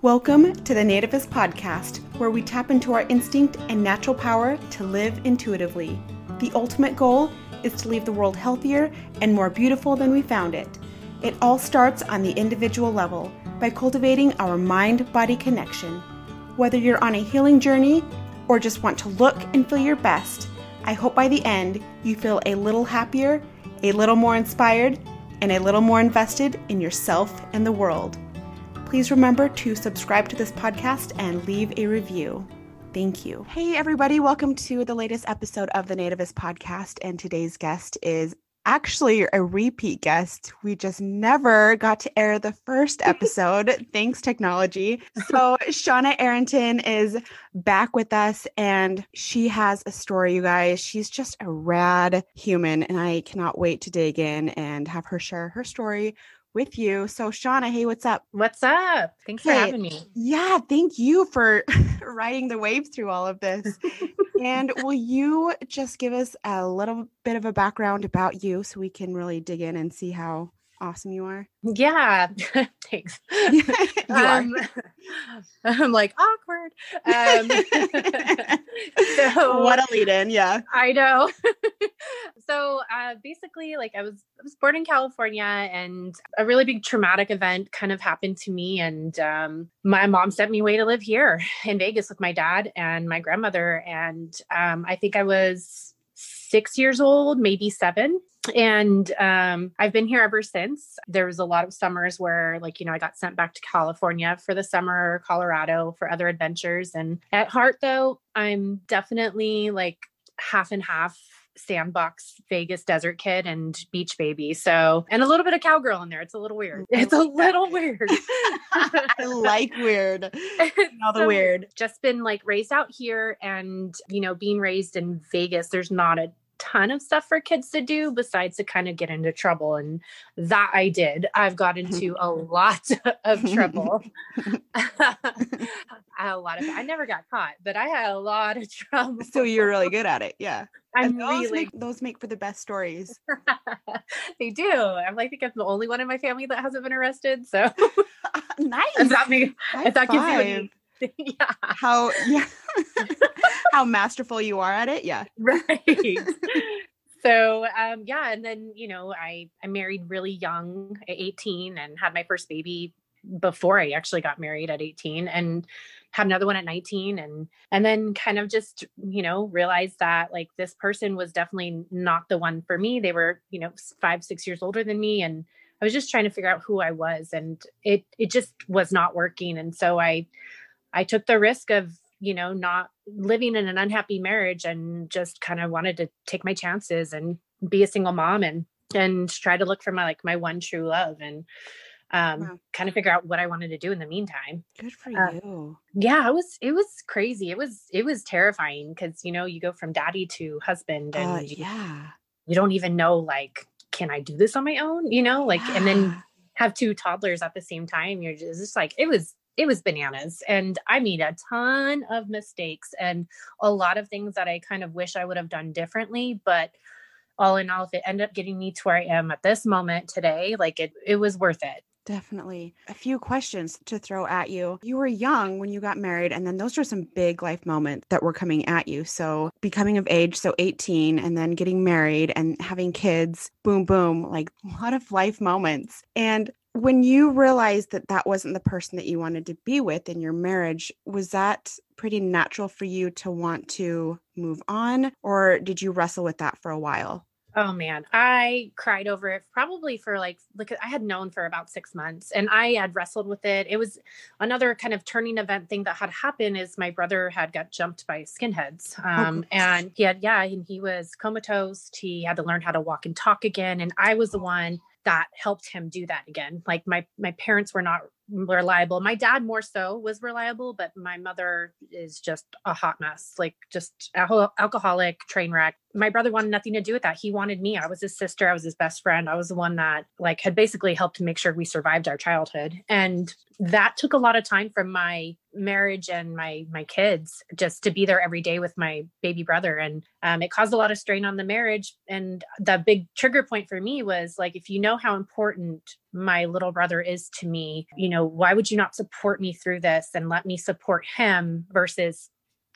Welcome to the Nativist Podcast, where we tap into our instinct and natural power to live intuitively. The ultimate goal is to leave the world healthier and more beautiful than we found it. It all starts on the individual level by cultivating our mind body connection. Whether you're on a healing journey or just want to look and feel your best, I hope by the end you feel a little happier, a little more inspired, and a little more invested in yourself and the world. Please remember to subscribe to this podcast and leave a review. Thank you. Hey, everybody, welcome to the latest episode of the Nativist Podcast. And today's guest is actually a repeat guest. We just never got to air the first episode. Thanks, technology. So, Shauna Aranton is back with us and she has a story, you guys. She's just a rad human, and I cannot wait to dig in and have her share her story with you. So, Shauna, hey, what's up? What's up? Thanks hey, for having me. Yeah, thank you for riding the wave through all of this. and will you just give us a little bit of a background about you so we can really dig in and see how awesome you are? Yeah, thanks. you um, I'm like awkward. Um, so what a lead in, yeah. I know. so uh, basically, like I was, I was born in California, and a really big traumatic event kind of happened to me, and um, my mom sent me away to live here in Vegas with my dad and my grandmother, and um, I think I was six years old, maybe seven and um, I've been here ever since. There was a lot of summers where, like, you know, I got sent back to California for the summer, Colorado for other adventures. And at heart, though, I'm definitely like half and half sandbox Vegas desert kid and beach baby. So, and a little bit of cowgirl in there. It's a little weird. It's a little weird. I like weird. All the so, weird. Just been like raised out here and, you know, being raised in Vegas, there's not a ton of stuff for kids to do besides to kind of get into trouble. And that I did. I've got into a lot of trouble. I had a lot of, I never got caught, but I had a lot of trouble. So you're really good at it. Yeah. I'm those really, make, those make for the best stories. they do. I'm like, I think I'm the only one in my family that hasn't been arrested. So nice. If that, makes, if that gives you yeah. How yeah. how masterful you are at it. Yeah. Right. so um yeah, and then you know, I I married really young at 18 and had my first baby before I actually got married at 18 and had another one at 19 and and then kind of just you know realized that like this person was definitely not the one for me they were you know 5 6 years older than me and I was just trying to figure out who I was and it it just was not working and so I I took the risk of, you know, not living in an unhappy marriage and just kind of wanted to take my chances and be a single mom and and try to look for my like my one true love and um wow. kind of figure out what I wanted to do in the meantime. Good for uh, you. Yeah, it was it was crazy. It was it was terrifying because you know, you go from daddy to husband and uh, yeah. You, you don't even know like can I do this on my own, you know? Like and then have two toddlers at the same time. You're just, just like it was it was bananas and i made a ton of mistakes and a lot of things that i kind of wish i would have done differently but all in all if it ended up getting me to where i am at this moment today like it it was worth it Definitely. A few questions to throw at you. You were young when you got married, and then those were some big life moments that were coming at you. So, becoming of age, so 18, and then getting married and having kids, boom, boom, like a lot of life moments. And when you realized that that wasn't the person that you wanted to be with in your marriage, was that pretty natural for you to want to move on? Or did you wrestle with that for a while? Oh man, I cried over it probably for like look I had known for about 6 months and I had wrestled with it. It was another kind of turning event thing that had happened is my brother had got jumped by skinheads. Oh, um oh, and he had yeah, and he was comatose. He had to learn how to walk and talk again and I was the one that helped him do that again. Like my my parents were not reliable. My dad more so was reliable, but my mother is just a hot mess, like just alcoholic train wreck. My brother wanted nothing to do with that. He wanted me. I was his sister. I was his best friend. I was the one that like had basically helped make sure we survived our childhood. And that took a lot of time from my marriage and my my kids just to be there every day with my baby brother and um, it caused a lot of strain on the marriage and the big trigger point for me was like if you know how important my little brother is to me you know why would you not support me through this and let me support him versus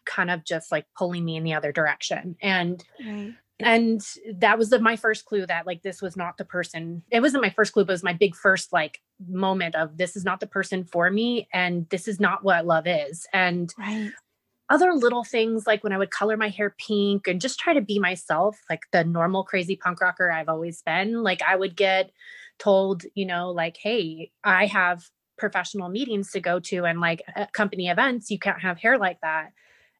kind of just like pulling me in the other direction? And right. and that was the, my first clue that like this was not the person it wasn't my first clue but it was my big first like moment of this is not the person for me and this is not what love is. And right. other little things like when i would color my hair pink and just try to be myself like the normal crazy punk rocker i've always been like i would get told you know like hey i have professional meetings to go to and like company events you can't have hair like that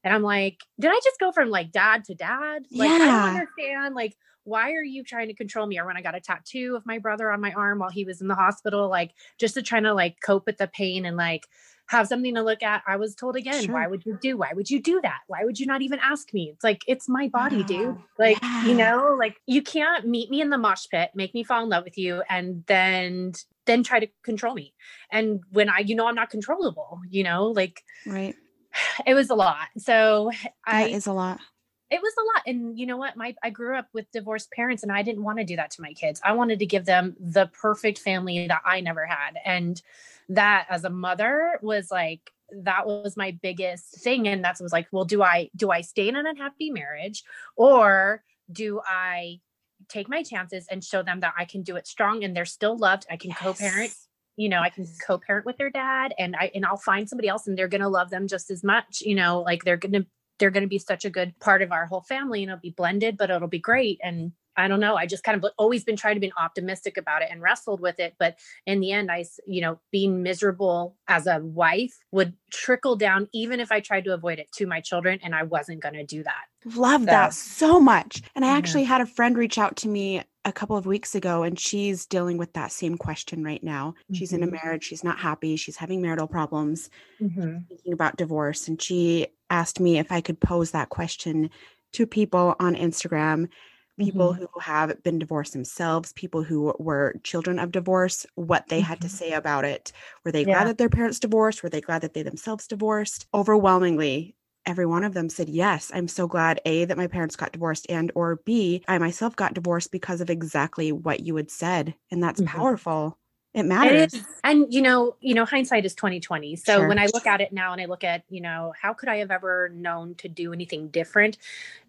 and I'm like, did I just go from like dad to dad? Like, yeah. I don't understand. Like, why are you trying to control me? Or when I got a tattoo of my brother on my arm while he was in the hospital, like just to try to like cope with the pain and like have something to look at. I was told again, sure. why would you do? Why would you do that? Why would you not even ask me? It's like, it's my body, dude. Like, yeah. you know, like you can't meet me in the mosh pit, make me fall in love with you, and then then try to control me. And when I, you know, I'm not controllable, you know, like right it was a lot. So I is a lot. It was a lot. And you know what? My I grew up with divorced parents and I didn't want to do that to my kids. I wanted to give them the perfect family that I never had. And that as a mother was like that was my biggest thing and that was like well do i do i stay in an unhappy marriage or do i take my chances and show them that i can do it strong and they're still loved i can yes. co-parent you know, I can co-parent with their dad and I and I'll find somebody else and they're going to love them just as much, you know, like they're going to they're going to be such a good part of our whole family and it'll be blended but it'll be great and I don't know. I just kind of always been trying to be optimistic about it and wrestled with it. But in the end, I, you know, being miserable as a wife would trickle down, even if I tried to avoid it to my children. And I wasn't going to do that. Love so, that so much. And I actually had a friend reach out to me a couple of weeks ago and she's dealing with that same question right now. Mm-hmm. She's in a mm-hmm. marriage, she's not happy, she's having marital problems, mm-hmm. thinking about divorce. And she asked me if I could pose that question to people on Instagram people mm-hmm. who have been divorced themselves, people who were children of divorce, what they mm-hmm. had to mm-hmm. say about it. Were they yeah. glad that their parents divorced? Were they glad that they themselves divorced? Overwhelmingly, every one of them said yes i'm so glad a that my parents got divorced and or b i myself got divorced because of exactly what you had said and that's mm-hmm. powerful it matters. It and you know, you know, hindsight is 2020. So sure. when I look at it now and I look at, you know, how could I have ever known to do anything different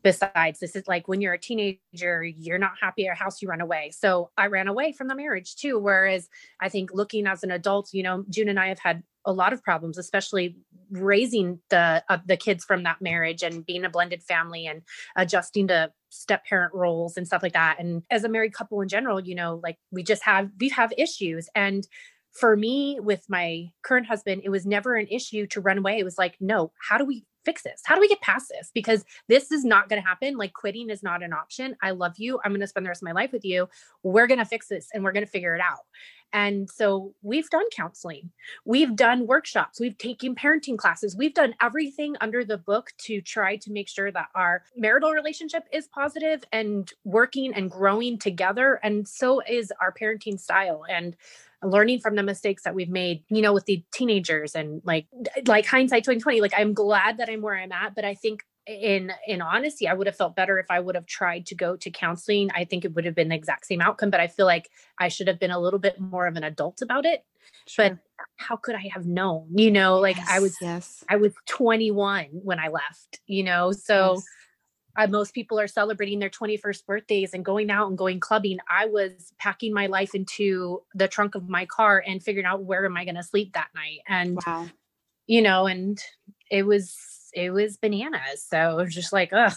besides this is like when you're a teenager, you're not happy at your house, you run away. So I ran away from the marriage too. Whereas I think looking as an adult, you know, June and I have had a lot of problems, especially raising the uh, the kids from that marriage and being a blended family and adjusting to step parent roles and stuff like that. And as a married couple in general you know like we just have we have issues. And for me with my current husband it was never an issue to run away it was like no how do we fix this? How do we get past this? Because this is not going to happen. Like quitting is not an option. I love you. I'm going to spend the rest of my life with you. We're going to fix this and we're going to figure it out. And so we've done counseling, we've done workshops, we've taken parenting classes, we've done everything under the book to try to make sure that our marital relationship is positive and working and growing together. And so is our parenting style. And learning from the mistakes that we've made, you know, with the teenagers and like like hindsight 2020. Like I'm glad that I'm where I'm at, but I think in in honesty, I would have felt better if I would have tried to go to counseling. I think it would have been the exact same outcome, but I feel like I should have been a little bit more of an adult about it. Sure. But how could I have known? You know, like yes, I was yes. I was 21 when I left, you know. So yes uh, most people are celebrating their 21st birthdays and going out and going clubbing. I was packing my life into the trunk of my car and figuring out where am I going to sleep that night. And, wow. you know, and it was, it was bananas. So it was just like, oh,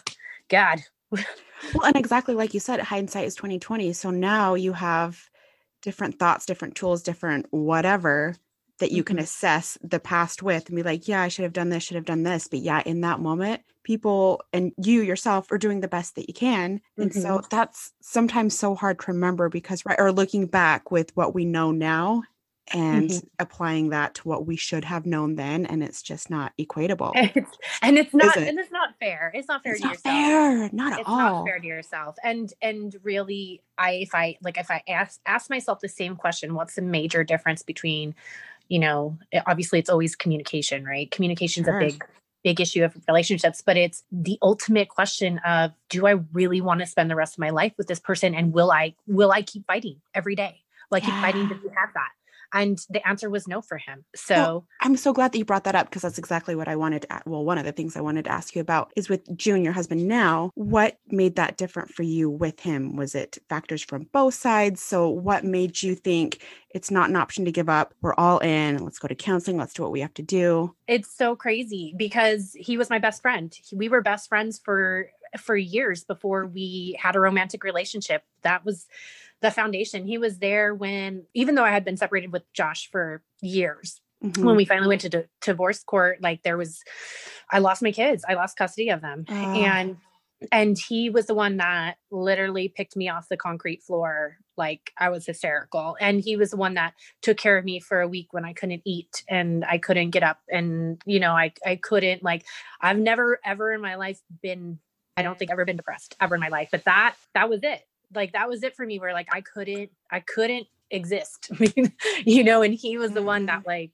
God. well, and exactly like you said, hindsight is 2020. So now you have different thoughts, different tools, different whatever that you can mm-hmm. assess the past with and be like, yeah, I should have done this, should have done this. But yeah, in that moment, people and you yourself are doing the best that you can. And mm-hmm. so that's sometimes so hard to remember because, right, or looking back with what we know now and mm-hmm. applying that to what we should have known then and it's just not equatable and it's, and it's not it? and it's not fair it's not fair it's to not yourself fair not at all. it's all not fair to yourself and and really i if i like if i ask ask myself the same question what's the major difference between you know, eh, obviously it's always communication, right? Communication's sure. a big big issue of relationships, but it's the ultimate question of do I really want to spend the rest of my life with this person and will I will I keep fighting every day? Will I keep fighting to have that? And the answer was no for him. So well, I'm so glad that you brought that up because that's exactly what I wanted to, well, one of the things I wanted to ask you about is with June, your husband now, what made that different for you with him? Was it factors from both sides? So what made you think it's not an option to give up? We're all in. Let's go to counseling. Let's do what we have to do. It's so crazy because he was my best friend. We were best friends for for years before we had a romantic relationship. That was the foundation. He was there when, even though I had been separated with Josh for years, mm-hmm. when we finally went to d- divorce court, like there was, I lost my kids. I lost custody of them. And and he was the one that literally picked me off the concrete floor like i was hysterical and he was the one that took care of me for a week when i couldn't eat and i couldn't get up and you know i i couldn't like i've never ever in my life been i don't think ever been depressed ever in my life but that that was it like that was it for me where like I couldn't I couldn't exist. you know, and he was the one that mm. like,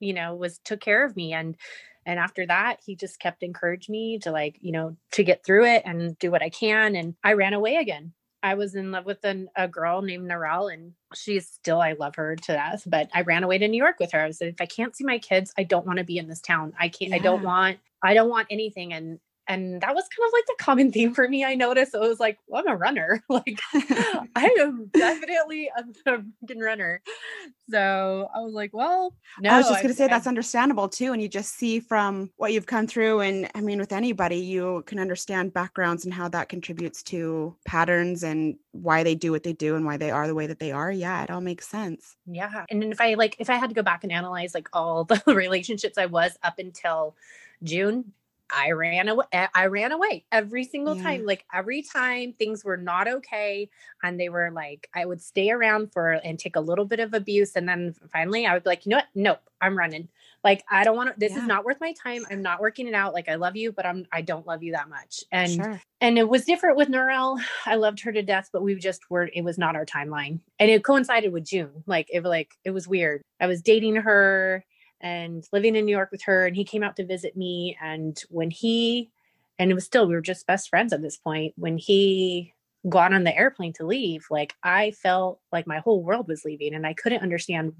you know, was took care of me and and after that he just kept encouraging me to like you know to get through it and do what i can and i ran away again i was in love with an, a girl named narelle and she's still i love her to death but i ran away to new york with her i said if i can't see my kids i don't want to be in this town i can't yeah. i don't want i don't want anything and and that was kind of like the common theme for me i noticed so it was like well, i'm a runner. Like i am definitely a freaking runner. So i was like well no i was just going to say I, that's understandable too and you just see from what you've come through and i mean with anybody you can understand backgrounds and how that contributes to patterns and why they do what they do and why they are the way that they are. Yeah it all makes sense. Yeah and if i like if i had to go back and analyze like all the relationships i was up until June, I ran away. Eh, I ran away every single yeah. time. Like every time things were not okay, and they were like, I would stay around for and take a little bit of abuse, and then finally I would be like, you know what? Nope, I'm running. Like I don't want to. This yeah. is not worth my time. I'm not working it out. Like I love you, but I'm I don't love you that much. And sure. and it was different with Narelle. I loved her to death, but we just were. It was not our timeline, and it coincided with June. Like it like it was weird. I was dating her and living in New York with her. And he came out to visit me. And when he, and it was still, we were just best friends at this point, when he got on the airplane to leave, like I felt like my whole world was leaving and I couldn't understand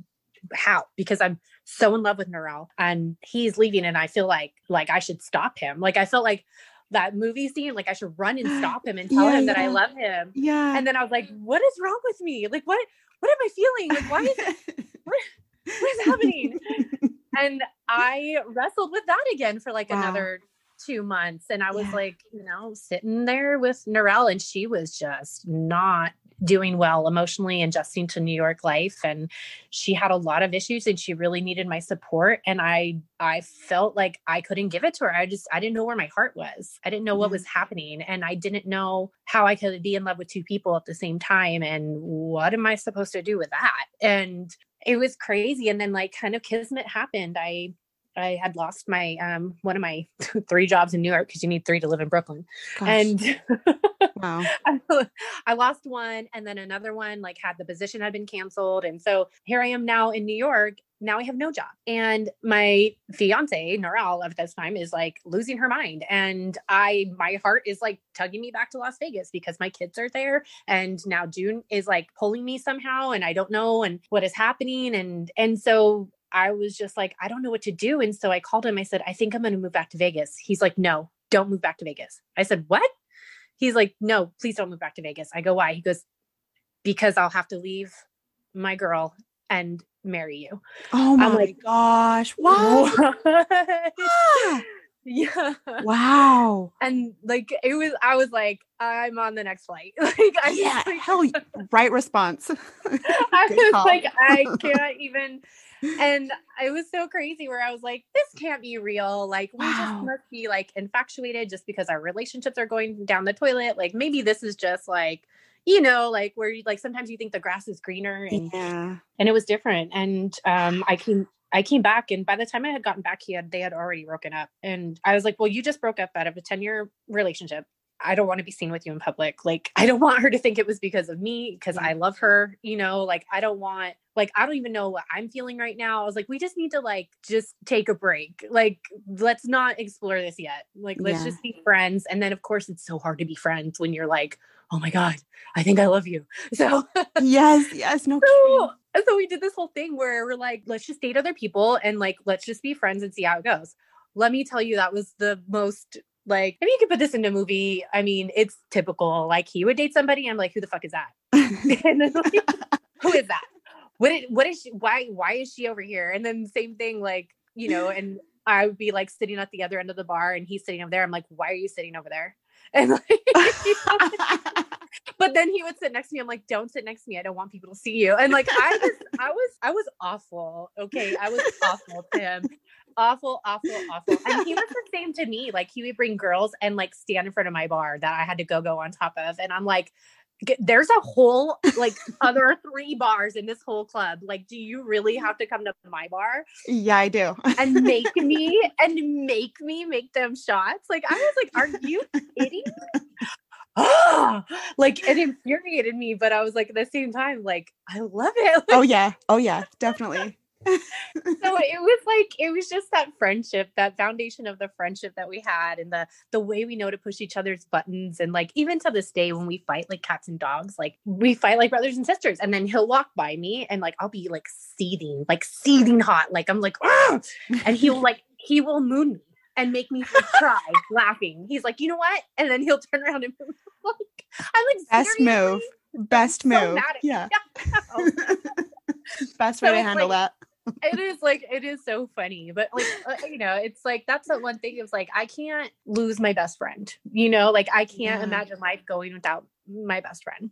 how because I'm so in love with Narelle and he's leaving and I feel like like I should stop him. Like I felt like that movie scene, like I should run and stop him and tell yeah, him that I love him. Yeah. And then I was like, what is wrong with me? Like what what am I feeling? Like why is what, what is happening? and I wrestled with that again for like wow. another two months. And I was yeah. like, you know, sitting there with Narelle, and she was just not doing well emotionally adjusting to New York life and she had a lot of issues and she really needed my support and I I felt like I couldn't give it to her. I just I didn't know where my heart was. I didn't know what was mm-hmm. happening and I didn't know how I could be in love with two people at the same time and what am I supposed to do with that? And it was crazy and then like kind of kismet happened i I had lost my um one of my three jobs in New York because you need three to live in Brooklyn. Gosh. And wow. I lost one and then another one like had the position had been canceled. And so here I am now in New York. Now I have no job. And my fiance, Narelle, at this time is like losing her mind. And I my heart is like tugging me back to Las Vegas because my kids are there. And now June is like pulling me somehow and I don't know and what is happening. And and so I was just like, I don't know what to do. And so I called him. I said, I think I'm going to move back to Vegas. He's like, no, don't move back to Vegas. I said, what? He's like, no, please don't move back to Vegas. I go, why? He goes, because I'll have to leave my girl and marry you. Oh my like, gosh. What? Ah! yeah. Wow. And like it was, I was like, I'm on the next flight. like, I yeah, like, hell, right response. I was call. like, I can't even and it was so crazy where I was like, this can't be real. Like, we wow. just must be like infatuated just because our relationships are going down the toilet. Like, maybe this is just like, you know, like where you like sometimes you think the grass is greener and yeah. and it was different. And um I came I came back and by the time I had gotten back, he had they had already broken up. And I was like, Well, you just broke up out of a 10 year relationship I don't want to be seen with you in public. Like, I don't want her to think it was because of me, because I mm. love her, you know, like, I don't want, like, I don't even know what I'm feeling right now. I was like, we just need to, like, just take a break. Like, let's not explore this yet. Like, let's yeah. just be friends. And then, of course, it's so hard to be friends when you're like, oh my God, I think I love you. So, yes, yes, no so, so we did this whole thing where we're like, let's just date other people and, like, let's just be friends and see how it goes let me tell you that was the most like, if you could put this in a movie, I mean, it's typical. Like, he would date somebody, I'm like, who the fuck is that? and then, like, who is that? What? Is, what is she? Why? Why is she over here? And then same thing, like, you know, and I would be like sitting at the other end of the bar, and he's sitting over there. I'm like, why are you sitting over there? And like, but then he would sit next to me. I'm like, don't sit next to me. I don't want people to see you. And like, I was, I was, I was awful. Okay, I was awful to him awful, awful, awful. And he was the same to me. Like he would bring girls and like stand in front of my bar that I had to go go on top of. And I'm like, there's a whole like other three bars in this whole club. Like, do you really have to come to my bar? Yeah, I do. and make me and make me make them shots. Like, I was like, are you kidding? oh, like it infuriated me, but I was like at the same time, like, I love it. Oh, like, oh yeah. Oh yeah, definitely so it was like it was just that friendship that foundation of the friendship that we had and the the way we know to push each other's buttons and like even to this day when we fight like cats and dogs like we fight like brothers and sisters and then he'll walk by me and like i'll be like seething like seething hot like i'm like Argh! and he'll like he will moon me and make me cry laughing. He's like you know what? And then he'll turn around and like i'm like best move. Best so move. yeah. best way so to handle like, that it is like it is so funny but like uh, you know it's like that's the one thing it's like i can't lose my best friend you know like i can't yeah. imagine life going without my best friend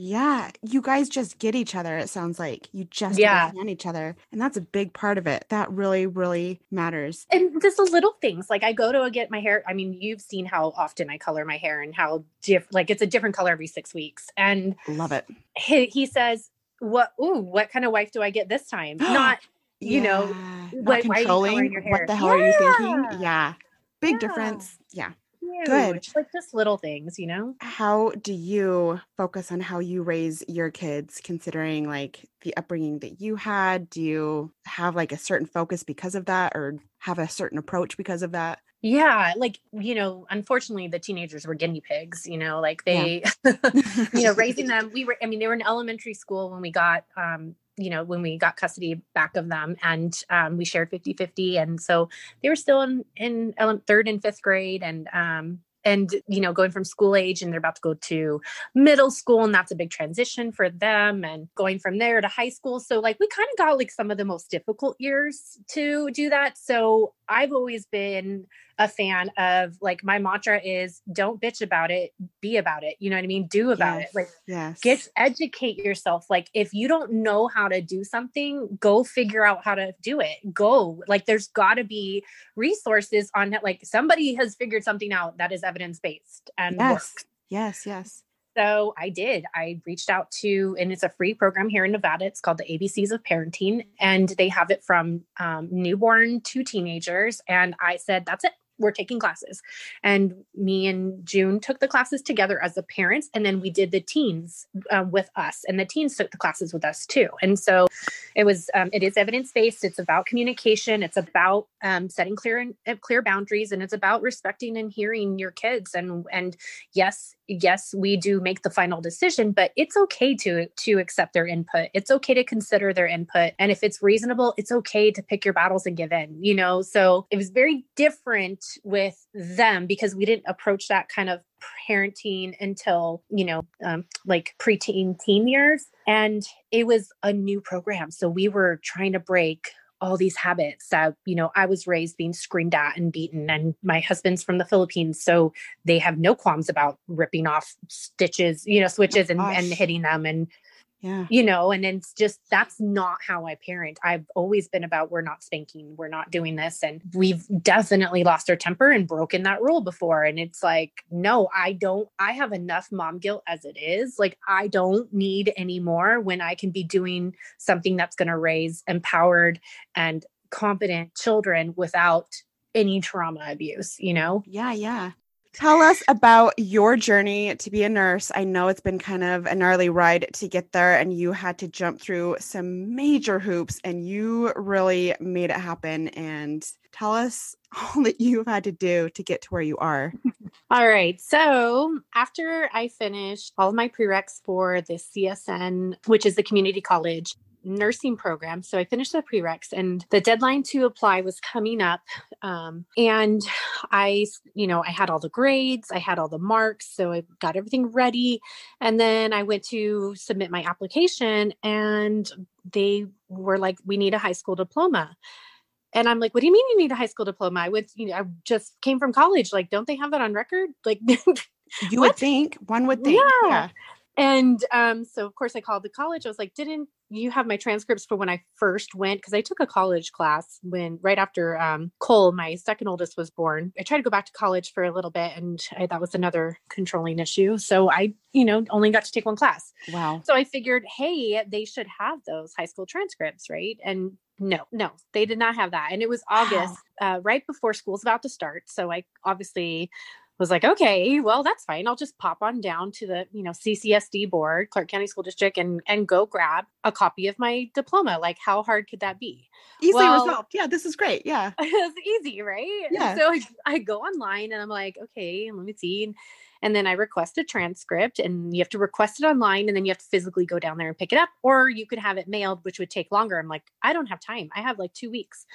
yeah, you guys just get each other. It sounds like you just yeah. understand each other, and that's a big part of it. That really, really matters. And just the little things, like I go to get my hair. I mean, you've seen how often I color my hair and how diff like it's a different color every six weeks. And love it. He, he says, what ooh what kind of wife do i get this time not you yeah. know what, controlling what the hell yeah. are you thinking yeah big yeah. difference yeah Huge. good like just little things you know how do you focus on how you raise your kids considering like the upbringing that you had do you have like a certain focus because of that or have a certain approach because of that yeah like you know unfortunately the teenagers were guinea pigs you know like they yeah. you know raising them we were i mean they were in elementary school when we got um you know when we got custody back of them and um, we shared 50 50 and so they were still in in third and fifth grade and um and you know going from school age and they're about to go to middle school and that's a big transition for them and going from there to high school so like we kind of got like some of the most difficult years to do that so i've always been a fan of like my mantra is don't bitch about it be about it you know what i mean do about yes, it like yes get educate yourself like if you don't know how to do something go figure out how to do it go like there's got to be resources on that. like somebody has figured something out that is evidence based and yes works. yes yes so I did. I reached out to, and it's a free program here in Nevada. It's called the ABCs of Parenting, and they have it from um, newborn to teenagers. And I said, that's it were taking classes. And me and June took the classes together as the parents. And then we did the teens uh, with us, and the teens took the classes with us too. And so it was, um, it is evidence based. It's about communication. It's about um, setting clear and uh, clear boundaries, and it's about respecting and hearing your kids. And and yes, yes we do make the final decision but it's okay to to accept their input. It's okay to consider their input. And if it's reasonable it's okay to pick your battles and give in you know? So it was very different with them because we didn't approach that kind of parenting until you know um, like preteen teen years. And it was a new program. So we were trying to break all these habits that you know i was raised being screamed at and beaten and my husband's from the philippines so they have no qualms about ripping off stitches you know switches and, and hitting them and yeah. You know and it's just that's not how i parent. I've always been about we're not spanking we're not doing this and we've definitely lost our temper and broken that rule before and it's like no i don't i have enough mom guilt as it is like i don't need any more when i can be doing something that's going to raise empowered and competent children without any trauma abuse you know? Yeah yeah Tell us about your journey to be a nurse. I know it's been kind of a gnarly ride to get there, and you had to jump through some major hoops, and you really made it happen. And tell us all that you've had to do to get to where you are. all right. So, after I finished all of my prereqs for the CSN, which is the community college, nursing program. So I finished the prereqs and the deadline to apply was coming up. Um, and I, you know, I had all the grades, I had all the marks. So I got everything ready. And then I went to submit my application and they were like, we need a high school diploma. And I'm like, what do you mean you need a high school diploma? I went, you know, I just came from college. Like, don't they have that on record? Like, you would think, one would think. Yeah. yeah. And um, so, of course, I called the college. I was like, didn't you have my transcripts for when I first went? Because I took a college class when right after um, Cole, my second oldest, was born. I tried to go back to college for a little bit, and I, that was another controlling issue. So I, you know, only got to take one class. Wow. So I figured, hey, they should have those high school transcripts, right? And no, no, they did not have that. And it was August, wow. uh, right before school's about to start. So I obviously was like, okay, well, that's fine. I'll just pop on down to the, you know, CCSD board, Clark County School District, and and go grab a copy of my diploma. Like, how hard could that be? Easily well, resolved. Yeah, this is great. Yeah. it's easy, right? Yeah. so I, I go online and I'm like, okay, let me see. And then I request a transcript and you have to request it online and then you have to physically go down there and pick it up. Or you could have it mailed, which would take longer. I'm like, I don't have time. I have like two weeks.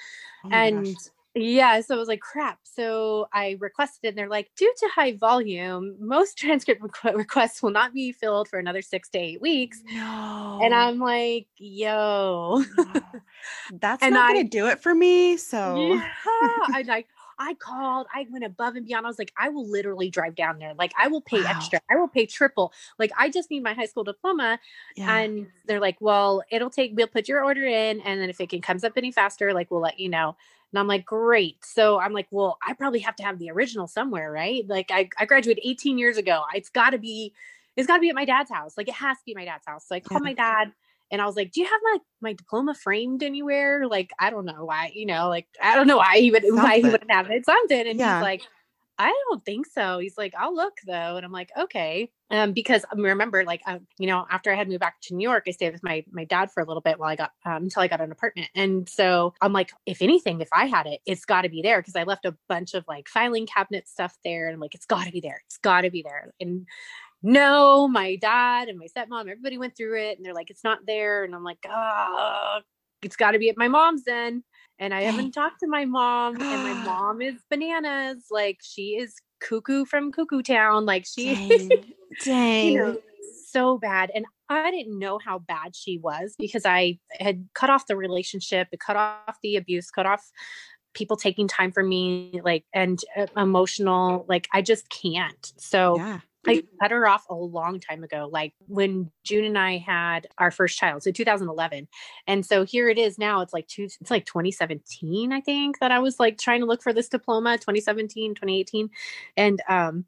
Oh and gosh yeah, so I was like, crap. So I requested, it and they're like, due to high volume, most transcript requ- requests will not be filled for another six to eight weeks. No. And I'm like, yo, no. that's and not going to do it for me. So, yeah, I like, I called, I went above and beyond. I was like, I will literally drive down there. Like, I will pay wow. extra. I will pay triple. Like, I just need my high school diploma. Yeah. And they're like, well, it'll take, we'll put your order in. And then if it can comes up any faster, like, we'll let you know. And I'm like, great. So I'm like, well, I probably have to have the original somewhere, right? Like I, I graduated 18 years ago. It's gotta be, it's gotta be at my dad's house. Like it has to be my dad's house. So I called yeah. my dad and I was like, do you have my, my diploma framed anywhere? Like, I don't know why, you know, like, I don't know why he would, Something. why he wouldn't have it. Something. And yeah. he's like, I don't think so. He's like, I'll look though. And I'm like, okay. Um, because I remember like, um, you know, after I had moved back to New York, I stayed with my, my dad for a little bit while I got, um, until I got an apartment. And so I'm like, if anything, if I had it, it's gotta be there. Cause I left a bunch of like filing cabinet stuff there. And I'm like, it's gotta be there. It's gotta be there. And no, my dad and my stepmom, everybody went through it and they're like, it's not there. And I'm like, oh, it's gotta be at my mom's then and I haven't talked to my mom, and my mom is bananas. Like she is cuckoo from Cuckoo Town. Like she, dang, dang. you know, so bad. And I didn't know how bad she was because I had cut off the relationship, cut off the abuse, cut off people taking time for me, like and uh, emotional. Like I just can't. So. Yeah. I cut her off a long time ago, like when June and I had our first child, so 2011. And so here it is now. It's like two, it's like 2017, I think, that I was like trying to look for this diploma, 2017, 2018. And um,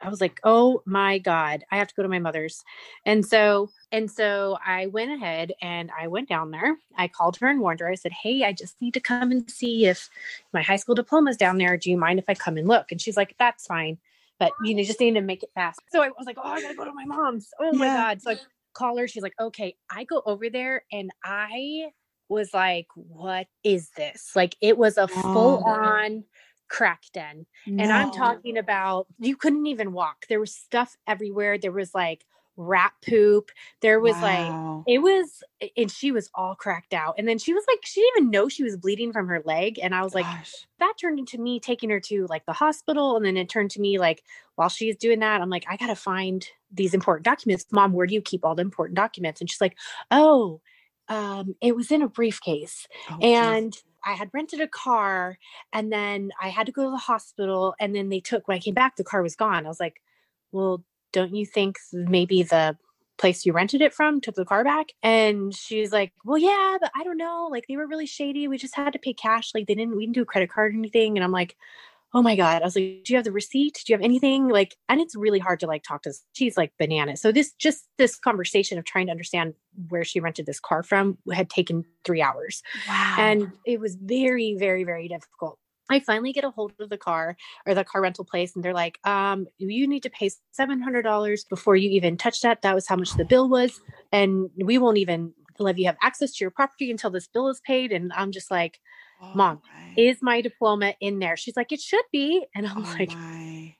I was like, oh my God, I have to go to my mother's. And so, and so I went ahead and I went down there. I called her and warned her. I said, Hey, I just need to come and see if my high school diploma is down there. Do you mind if I come and look? And she's like, That's fine but you know, just need to make it fast. So I was like, oh, I gotta go to my mom's. Oh my God. So I call her. She's like, okay, I go over there and I was like, what is this? Like it was a oh. full on crack den. No. And I'm talking about you couldn't even walk. There was stuff everywhere. There was like rat poop. There was wow. like it was and she was all cracked out. And then she was like she didn't even know she was bleeding from her leg and I was Gosh. like that turned into me taking her to like the hospital and then it turned to me like while she's doing that I'm like I got to find these important documents. Mom, where do you keep all the important documents? And she's like, "Oh, um it was in a briefcase." Oh, and geez. I had rented a car and then I had to go to the hospital and then they took when I came back the car was gone. I was like, "Well, don't you think maybe the place you rented it from took the car back? And she's like well yeah but i don't know like they were really shady we just had to pay cash like they didn't we didn't do a credit card or anything. And i'm like oh my god. I was like do you have the receipt? Do you have anything? Like and it's really hard to like talk to she's like banana so this just this conversation of trying to understand where she rented this car from had taken three hours. Wow. And it was very very very difficult I finally get a hold of the car or the car rental place, and they're like, um, you need to pay $700 before you even touch that. That was how much the bill was. And we won't even let you have access to your property until this bill is paid. And I'm just like, Oh Mom, my. is my diploma in there? She's like, it should be. And I'm Oh like, my.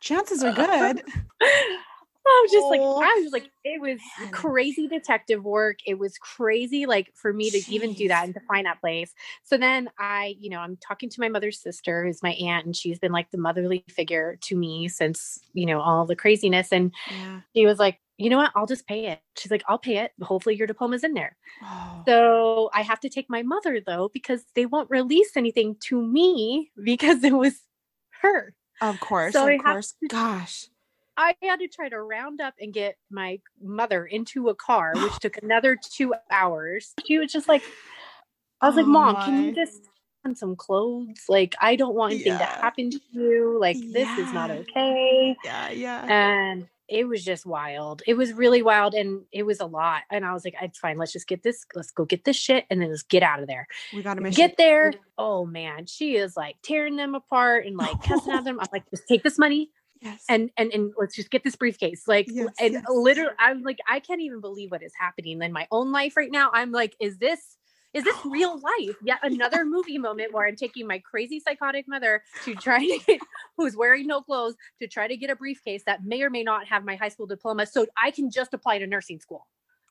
Chances are good. I was just like, Oh, I was like, it was crazy detective work. It was crazy, like for me to even do that and to find that place. So then I, you know, I'm talking to my mother's sister, who's my aunt, and she's been like the motherly figure to me since, you know, all the craziness. And Yeah. she was like, you know what? I'll just pay it. She's like, I'll pay it. Hopefully your diploma's in there. Oh. So I have to take my mother though, because they won't release anything to me because it was her. Of course. So I of have course. Gosh. I had to try to round up and get my mother into a car, which took another two hours. She was just like, I was like, Oh Mom, can you just on some clothes? Like, I don't want anything to happen to you. Like, this is not okay. Yeah. Yeah. And it was just wild. It was really wild and it was a lot. And I was like, it's fine. Let's just get this. Let's go get this shit and then let's get out of there. we got mission. Get there. Oh man, she is like tearing them apart and like cussing at them. I'm like, just take this money, Yes. and and and let's just get this briefcase like Yes, and yes. literally i'm like i can't even believe what is happening in my own life right now. I'm like is this is this real life? Yet another movie moment where i'm taking my crazy psychotic mother to try to get who's wearing no clothes to try to get a briefcase that may or may not have my high school diploma so i can just apply to nursing school.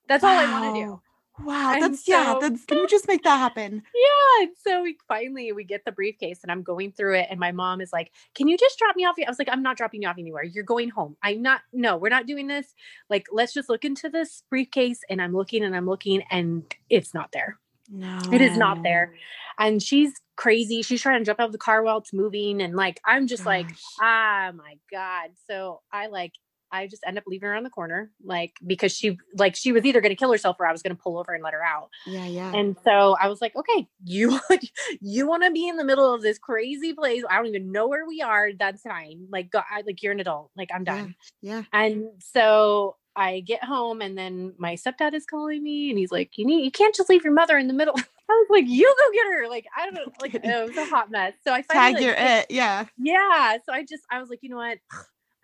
That's all i want to do Wow. That's yeah. so- That's let me just make that happen. yeah. And so we finally we get the briefcase and I'm going through it. And my mom is like, Can you just drop me off? I was like, I'm not dropping you off anywhere. You're going home. I'm not, no, we're not doing this. Like, let's just look into this briefcase. And I'm looking and I'm looking and it's not there. No. It is not there. And she's crazy. She's trying to jump out of the car while it's moving. And like, I'm just like, Gosh. ah my God. So I like I just end up leaving her on the corner, like because she like she was either gonna kill herself or I was gonna pull over and let her out. Yeah. Yeah. And so I was like, okay, you you want to be in the middle of this crazy place. I don't even know where we are. That's fine. Like, go, I, like you're an adult. Like I'm done. Yeah. And so I get home, and then my stepdad is calling me, and he's like, "You need, you can't just leave your mother in the middle." I was like, "You go get her." Like I don't know. Like it was a hot mess. So I finally Tag like, your it. Yeah. yeah. So I just I was like, you know what?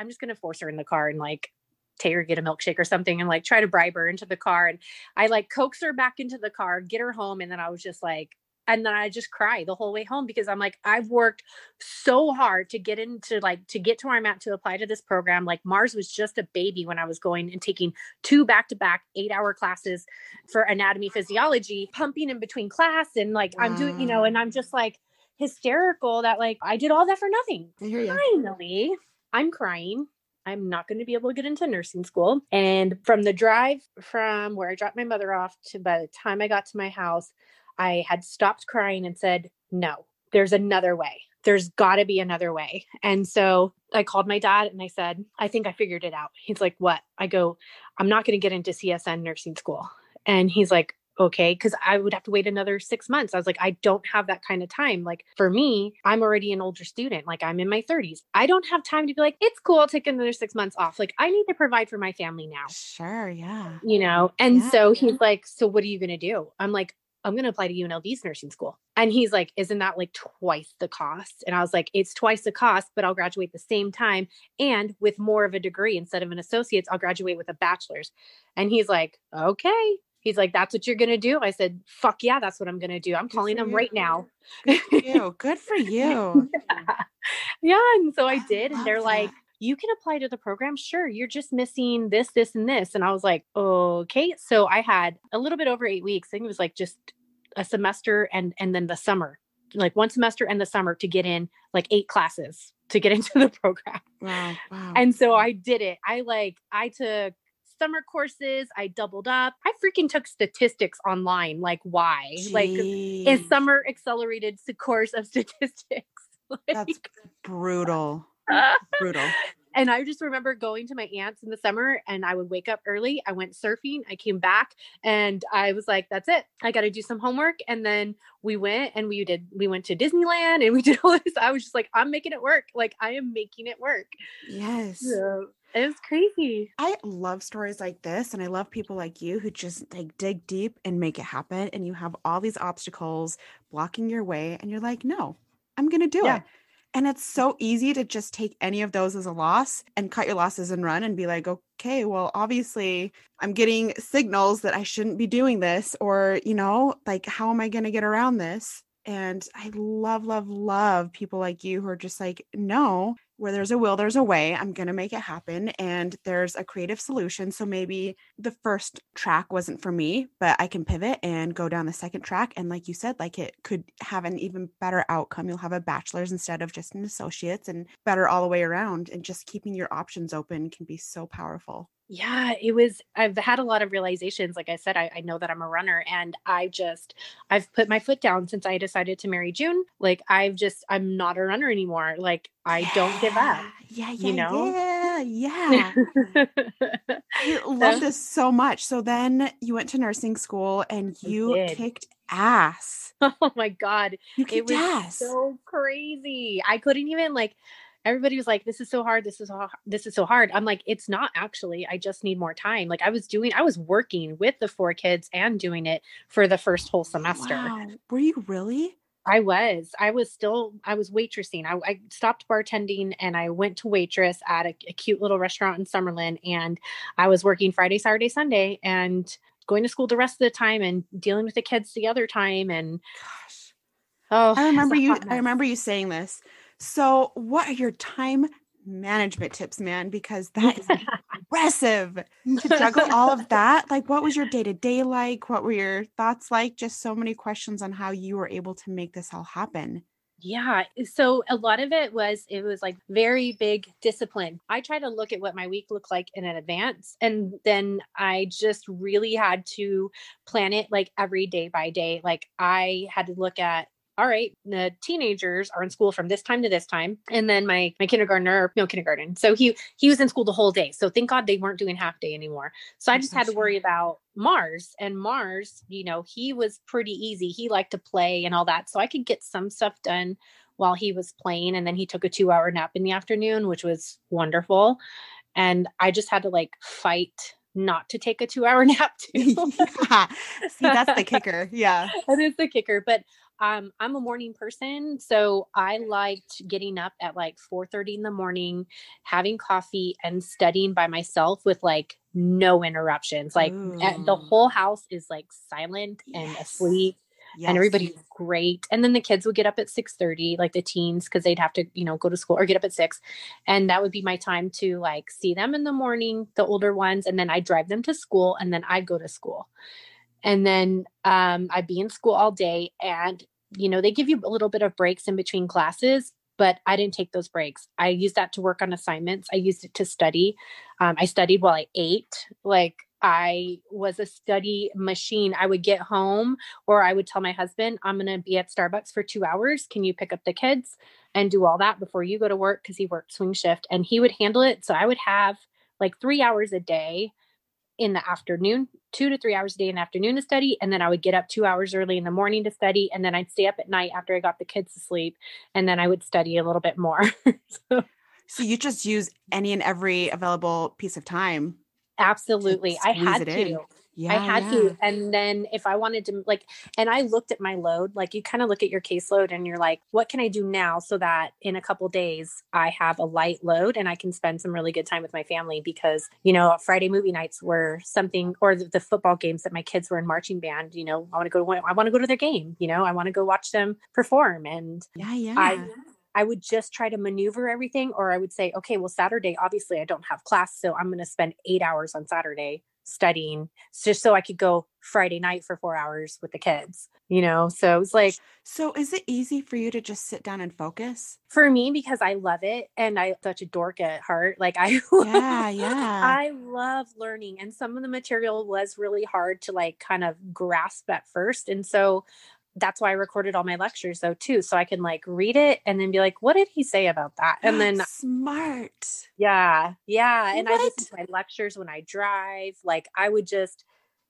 I'm just gonna force her in the car and like take her get a milkshake or something and like try to bribe her into the car. And I like coax her back into the car, get her home, and then I was just like, and then I just cry the whole way home because I'm like, I've worked so hard to get into like to get to where I'm at to apply to this program. Like Mars was just a baby when I was going and taking two back to back eight hour classes for anatomy physiology, pumping in between class, and like I'm doing, you know, and I'm just like hysterical that like I did all that for nothing I hear you. finally i'm crying. I'm not going to be able to get into nursing school. And from the drive from where i dropped my mother off to by the time i got to my house i had stopped crying and said no there's another way. There's got to be another way. And so i called my dad and i said i think i figured it out. He's like what? I go i'm not going to get into csn nursing school. And he's like okay because i would have to wait another six months. I was like i don't have that kind of time. Like for me i'm already an older student like i'm in my 30s i don't have time to be like it's cool i'll take another six months off. Like i need to provide for my family now. Sure. Yeah. you know? And Yeah. so he's like so what are you going to do? I'm like i'm going to apply to unlv's nursing school. And he's like isn't that like twice the cost? And i was like it's twice the cost but i'll graduate the same time and with more of a degree instead of an associate's i'll graduate with a bachelor's. And he's like okay he's like that's what you're going to do i said fuck yeah that's what i'm going to do i'm Good calling for him you. right now You. Good for you. yeah and so i I did and they're like you can apply to the program sure you're just missing this this and this and i was like okay so i had a little bit over eight weeks i think it was like just a semester and and then the summer like one semester and the summer to get in like eight classes to get into the program Wow. Wow. and so i did it i like i took summer courses i doubled up i freaking took statistics online like why like is Jeez. summer accelerated course of statistics That's brutal. Brutal. and I just remember going to my aunt's in the summer and I would wake up early. I went surfing. I came back and I was like, that's it. I got to do some homework. And then we went and we did, we went to Disneyland and we did all this. I was just like, I'm making it work. Like, I am making it work. Yes. So it was crazy. I love stories like this and I love people like you who just like dig deep and make it happen and you have all these obstacles blocking your way and you're like, "No. I'm going to do Yeah. it. And it's so easy to just take any of those as a loss and cut your losses and run and be like, okay, well, obviously I'm getting signals that I shouldn't be doing this, or, you know, like, how am I going to get around this? And I love, love, love people like you who are just like, no, where there's a will, there's a way. I'm going to make it happen. And there's a creative solution. So maybe the first track wasn't for me, but I can pivot and go down the second track. And like you said, like it could have an even better outcome. You'll have a bachelor's instead of just an associate's and better all the way around. And just keeping your options open can be so powerful. Yeah, it was. I've had a lot of realizations. Like I said, I, I know that I'm a runner and I just, I've put my foot down since I decided to marry June. Like, I've just, I'm not a runner anymore. Like, I don't give up. Yeah, yeah, you know? yeah, yeah. I love this so much. So then you went to nursing school and you kicked ass. oh my God. You It kicked was ass. so crazy. I couldn't even like everybody was like, This is so hard. This is so this is so hard. I'm like, it's not actually. I just need more time. Like I was doing, I was working with the four kids and doing it for the first whole semester. Wow. Were you really? I was. I was still. I was waitressing. I, I stopped bartending and I went to waitress at a, a cute little restaurant in Summerlin. And I was working Friday, Saturday, Sunday, and going to school the rest of the time and dealing with the kids the other time. And Gosh. oh, I remember you I remember you saying this. So what are your time management tips, man? Because that is impressive to juggle all of that. Like what was your day-to-day like? What were your thoughts like? Just so many questions on how you were able to make this all happen. Yeah. Eh, so a lot of it was, it was like very big discipline. I try to look at what my week looked like in advance. And then I just really had to plan it like every day by day. Like I had to look at, all right, the teenagers are in school from this time to this time. And then my my kindergartner, no kindergarten. So he he was in school the whole day. So thank God they weren't doing half day anymore. So I just had to worry about Mars and Mars, you know, he was pretty easy. He liked to play and all that. So I could get some stuff done while he was playing. And then he took a two hour nap in the afternoon, which was wonderful. And I just had to like fight not to take a two hour nap too. yeah. See, that's the kicker. Yeah. that is the kicker. But um, I'm a morning person, so I liked getting up at like 4:30 in the morning, having coffee, and studying by myself with like no interruptions. Like eh, the whole house is like silent and asleep, Yes. and everybody's great. And then the kids would get up at 6:30, like the teens, because they'd have to, you know, go to school or get up at six, and that would be my time to like see them in the morning, the older ones, and then I drive them to school, and then I go to school and then um, I'd be in school all day. And you know, they give you a little bit of breaks in between classes, but I didn't take those breaks. I used that to work on assignments. I used it to study. Um, I studied while I ate. Like I was a study machine. I would get home, or I would tell my husband, "I'm going to be at Starbucks for two hours. Can you pick up the kids and do all that before you go to work?" Because he worked swing shift, and he would handle it. So I would have like three hours a day in the afternoon, two to three hours a day in the afternoon to study. And then I would get up two hours early in the morning to study. And then I'd stay up at night after I got the kids to sleep. And then I would study a little bit more. so, So you just use any and every available piece of time. absolutely. I had it in. Yeah. I had yeah. to. And then if I wanted to, like, and I looked at my load, like, you kind of look at your caseload and you're like, what can I do now so that in a couple days I have a light load and I can spend some really good time with my family? Because, you know, Friday movie nights were something, or the, the football games that my kids were in marching band, you know, I want to go, to, I want to go to their game, you know, I want to go watch them perform. And Yeah, yeah. I I would just try to maneuver everything, or I would say, okay, well, Saturday, obviously, I don't have class, so I'm going to spend eight hours on Saturday studying just so I could go Friday night for four hours with the kids, you know? So it was like, so is it easy for you to just sit down and focus? for me, because I love it and I'm such a dork at heart, like I, Yeah, yeah. I love learning and some of the material was really hard to like kind of grasp at first. And so that's why I recorded all my lectures though too. So I can like read it and then be like, what did he say about that? And then smart. yeah, yeah. And I listen to my lectures when I drive. Like I would just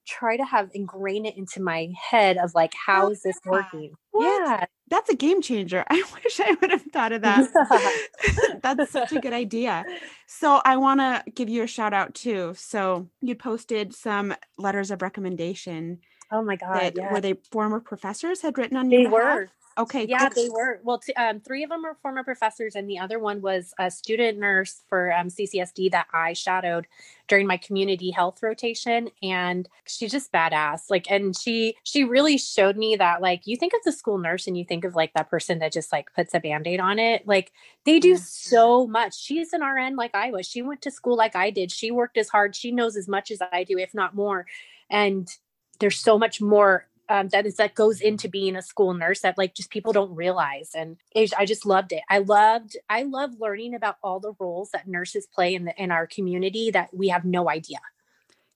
try to have ingrain it into my head of like, oh, how Oh, is this yeah. working? What? Yeah. That's a game changer. I wish I would have thought of that. That's such a good idea. So I want to give you a shout out too. So you posted some letters of recommendation Oh my God. that yeah. were they former professors had written on They your behalf? were. Okay, Yeah, cool. they were. Well, t- um, three of them were former professors, and the other one was a student nurse for um, CCSD that I shadowed during my community health rotation. And she's just badass. Like, and she she really showed me that like you think of the school nurse and you think of like that person that just like puts a band-aid on it. Like they do so much. She's an RN like I was. She went to school like I did. She worked as hard. She knows as much as I do, if not more. And there's so much more um, that is that goes into being a school nurse that like just people don't realize and it, i just loved it. I loved i love learning about all the roles that nurses play in the in our community that we have no idea.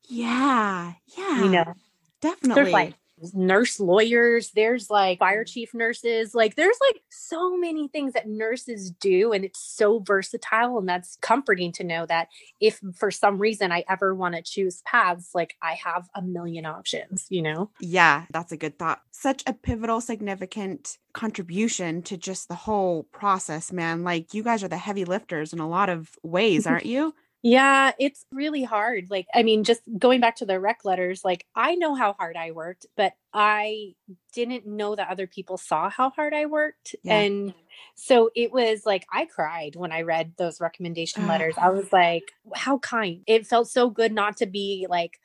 Yeah, yeah, you know? Definitely. Nurse lawyers there's like fire mm. chief nurses like there's like so many things that nurses do and it's so versatile and that's comforting to know that if for some reason i ever want to choose paths like i have a million options you know Yeah, that's a good thought. Such a pivotal, significant contribution to just the whole process, man. Like you guys are the heavy lifters in a lot of ways, aren't you? Yeah, it's really hard. Like, I mean, just going back to the rec letters, like, I know how hard I worked, but I didn't know that other people saw how hard I worked. Yeah. And so it was like, I cried when I read those recommendation letters. I was like, how kind. It felt so good not to be like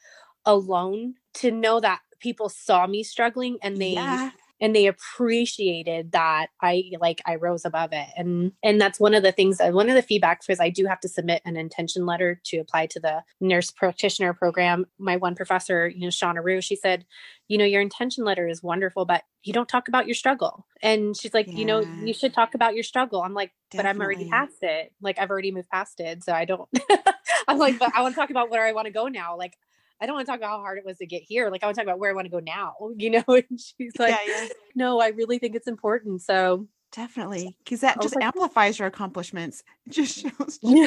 alone, to know that people saw me struggling and they yeah. And they appreciated that I like I rose above it. And and that's one of the things uh, one of the feedback because I do have to submit an intention letter to apply to the nurse practitioner program. My one professor, you know, Shauna Rue, she said, you know, your intention letter is wonderful, but you don't talk about your struggle. And she's like, you know, you should talk about your struggle. I'm like, but I'm already past it. Like I've already moved past it. So I don't I'm like, but I want to talk about where I want to go now. Like I don't want to talk about how hard it was to get here. Like I want to talk about where I want to go now, you know? And she's like, yeah, yeah. no, I really think it's important. So Definitely. Because that oh, just like- amplifies your accomplishments. It just shows yeah.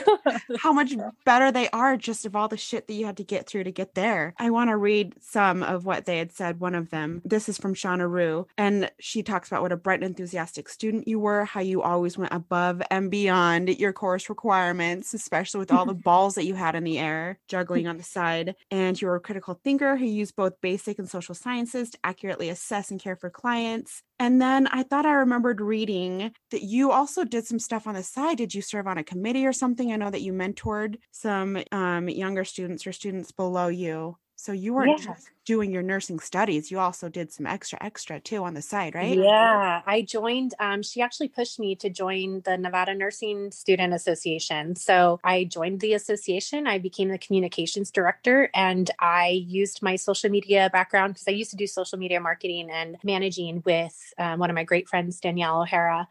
how much better they are just of all the shit that you had to get through to get there. I want to read some of what they had said. One of them, this is from Shauna Rue, and she talks about what a bright and enthusiastic student you were, how you always went above and beyond your course requirements, especially with all the balls that you had in the air, juggling on the side. And you were a critical thinker who used both basic and social sciences to accurately assess and care for clients. And then I thought I remembered reading that you also did some stuff on the side. Did you serve on a committee or something? I know that you mentored some um, younger students or students below you. So you weren't Yeah. just doing your nursing studies. You also did some extra, extra too on the side, right? Yeah, I joined. Um, she actually pushed me to join the Nevada Nursing Student Association. So I joined the association. I became the communications director, and I used my social media background because I used to do social media marketing and managing with um, one of my great friends, Danielle O'Hara.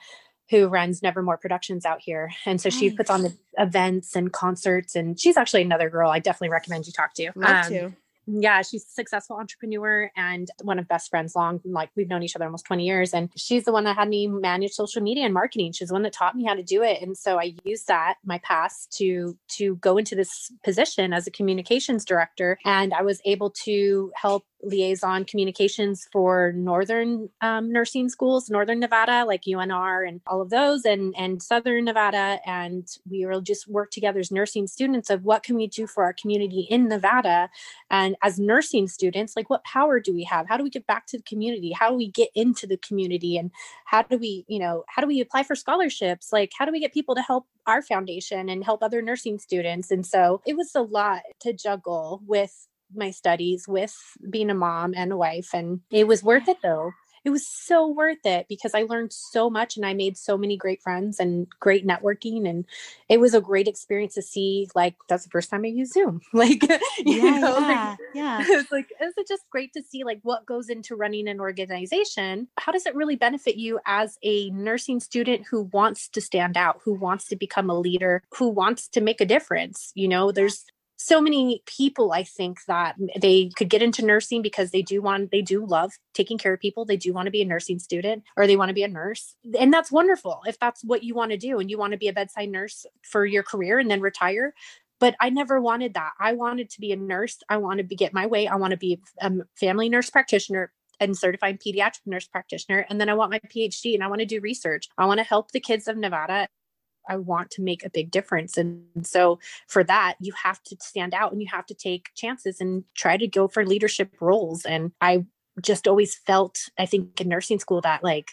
Who runs Nevermore Productions out here. And so she puts on the events and concerts. And she's actually another girl I definitely recommend you talk to. Love Um, to. Yeah she's a successful entrepreneur and one of best friends long like we've known each other almost 20 years and she's the one that had me manage social media and marketing. She's the one that taught me how to do it and so i used that my past to to go into this position as a communications director and i was able to help liaison communications for northern um, nursing schools northern nevada like unr and all of those and and southern nevada and we will just work together as nursing students of what can we do for our community in nevada. And as nursing students like what power do we have? How do we give back to the community? How do we get into the community? And how do we you know how do we apply for scholarships? Like how do we get people to help our foundation and help other nursing students? And so it was a lot to juggle with my studies with being a mom and a wife and it was worth it though it was so worth it because I learned so much and I made so many great friends and great networking. And it was a great experience to see, like, that's the first time I used Zoom. Like, you Yeah, know, like, yeah, yeah. it's like is it just great to see like what goes into running an organization how does it really benefit you as a nursing student who wants to stand out who wants to become a leader who wants to make a difference you know there's so many people i think that they could get into nursing because they do want they do love taking care of people they do want to be a nursing student or they want to be a nurse and that's wonderful if that's what you want to do and you want to be a bedside nurse for your career and then retire but I never wanted that. I wanted to be a nurse. I wanted to get my way. I want to be a family nurse practitioner and certified pediatric nurse practitioner. And then I want my PhD and I want to do research. I want to help the kids of Nevada. I want to make a big difference. And so for that, you have to stand out and you have to take chances and try to go for leadership roles. And I just always felt, I think in nursing school that like